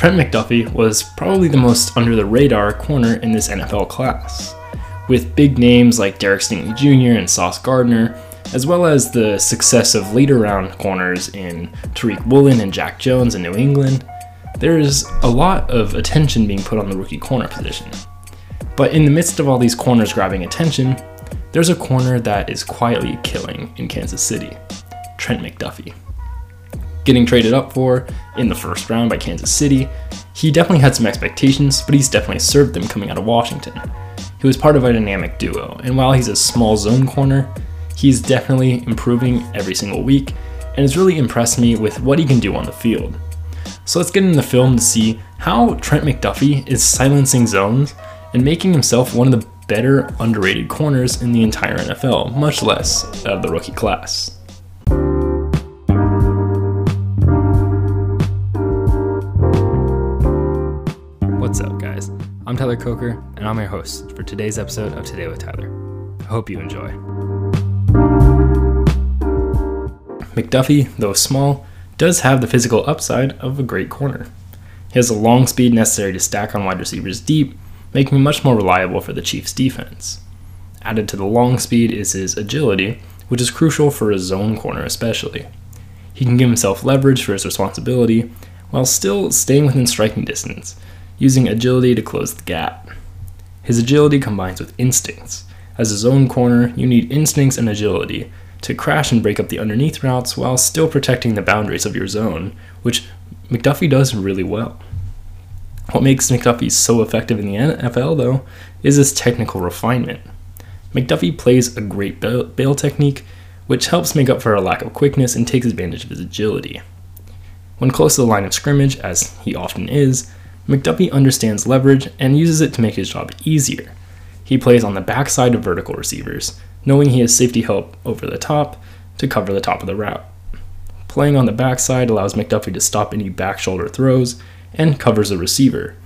Trent McDuffie was probably the most under the radar corner in this NFL class. With big names like Derek Stingley Jr. and Sauce Gardner, as well as the success of later round corners in Tariq Woolen and Jack Jones in New England, there is a lot of attention being put on the rookie corner position. But in the midst of all these corners grabbing attention, there's a corner that is quietly killing in Kansas City Trent McDuffie. Getting traded up for in the first round by Kansas City, he definitely had some expectations, but he's definitely served them coming out of Washington. He was part of a dynamic duo, and while he's a small zone corner, he's definitely improving every single week and has really impressed me with what he can do on the field. So let's get into the film to see how Trent McDuffie is silencing zones and making himself one of the better underrated corners in the entire NFL, much less of the rookie class. Tyler Coker, and I'm your host for today's episode of Today with Tyler. I hope you enjoy. McDuffie, though small, does have the physical upside of a great corner. He has the long speed necessary to stack on wide receivers deep making him much more reliable for the Chiefs' defense. Added to the long speed is his agility, which is crucial for a zone corner especially. He can give himself leverage for his responsibility while still staying within striking distance, using agility to close the gap. His agility combines with instincts. As a zone corner, you need instincts and agility to crash and break up the underneath routes while still protecting the boundaries of your zone, which McDuffie does really well. What makes McDuffie so effective in the NFL, though, is his technical refinement. McDuffie plays a great bail, technique, which helps make up for a lack of quickness and takes advantage of his agility. When close to the line of scrimmage, as he often is, McDuffie understands leverage and uses it to make his job easier. He plays on the backside of vertical receivers, knowing he has safety help over the top to cover the top of the route. Playing on the backside allows McDuffie to stop any back shoulder throws and covers the receiver.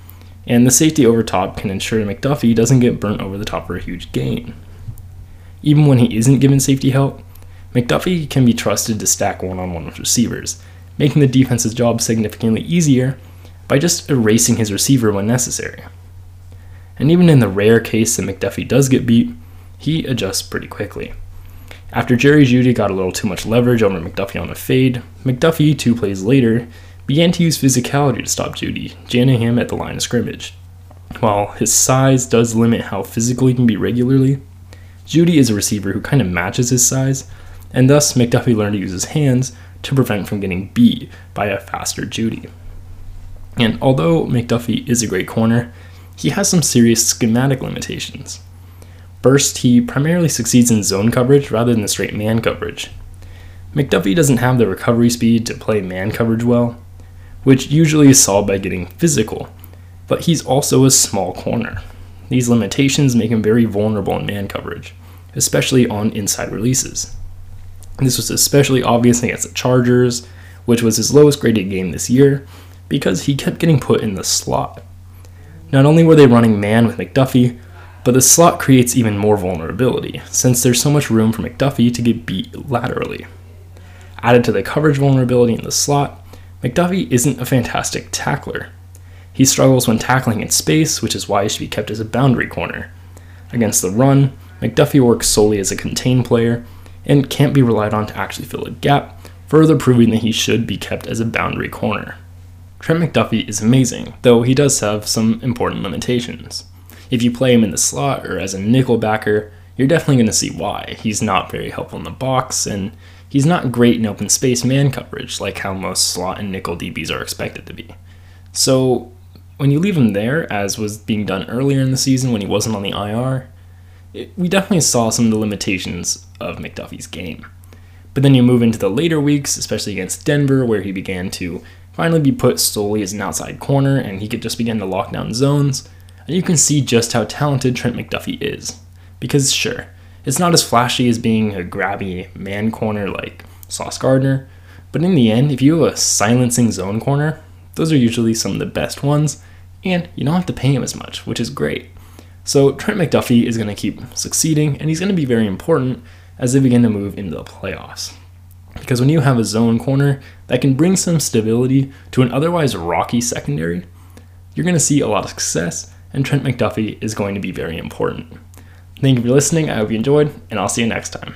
And the safety over top can ensure McDuffie doesn't get burnt over the top for a huge gain. Even when he isn't given safety help, McDuffie can be trusted to stack one on one with receivers, making the defense's job significantly easier by just erasing his receiver when necessary. And even in the rare case that McDuffie does get beat, he adjusts pretty quickly. After Jerry Jeudy got a little too much leverage over McDuffie on a fade, McDuffie, two plays later, began to use physicality to stop Jeudy, jamming him at the line of scrimmage. While his size does limit how physical he can be regularly, Jeudy is a receiver who kind of matches his size, and thus McDuffie learned to use his hands to prevent from getting beat by a faster Jeudy. And although McDuffie is a great corner, he has some serious schematic limitations. First, he primarily succeeds in zone coverage rather than straight man coverage. McDuffie doesn't have the recovery speed to play man coverage well, which usually is solved by getting physical, but he's also a small corner. These limitations make him very vulnerable in man coverage, especially on inside releases. This was especially obvious against the Chargers, which was his lowest graded game this year, because he kept getting put in the slot. Not only were they running man with McDuffie, but the slot creates even more vulnerability, since there's so much room for McDuffie to get beat laterally. Added to the coverage vulnerability in the slot, McDuffie isn't a fantastic tackler. He struggles when tackling in space, which is why he should be kept as a boundary corner. Against the run, McDuffie works solely as a contain player and can't be relied on to actually fill a gap, further proving that he should be kept as a boundary corner. Trent McDuffie is amazing, though he does have some important limitations. If you play him in the slot or as a nickel backer, you're definitely going to see why. He's not very helpful in the box, and he's not great in open space man coverage like how most slot and nickel DBs are expected to be. So when you leave him there, as was being done earlier in the season when he wasn't on the IR, it, we definitely saw some of the limitations of McDuffie's game. But then you move into the later weeks, especially against Denver, where he began to finally be put solely as an outside corner and he could just begin to lock down zones, and you can see just how talented Trent McDuffie is. Because, sure, it's not as flashy as being a grabby man corner like Sauce Gardner, but in the end, if you have a silencing zone corner, those are usually some of the best ones, and you don't have to pay him as much, which is great. So Trent McDuffie is going to keep succeeding, and he's going to be very important as they begin to move into the playoffs. Because when you have a zone corner that can bring some stability to an otherwise rocky secondary, you're going to see a lot of success, and Trent McDuffie is going to be very important. Thank you for listening. I hope you enjoyed, and I'll see you next time.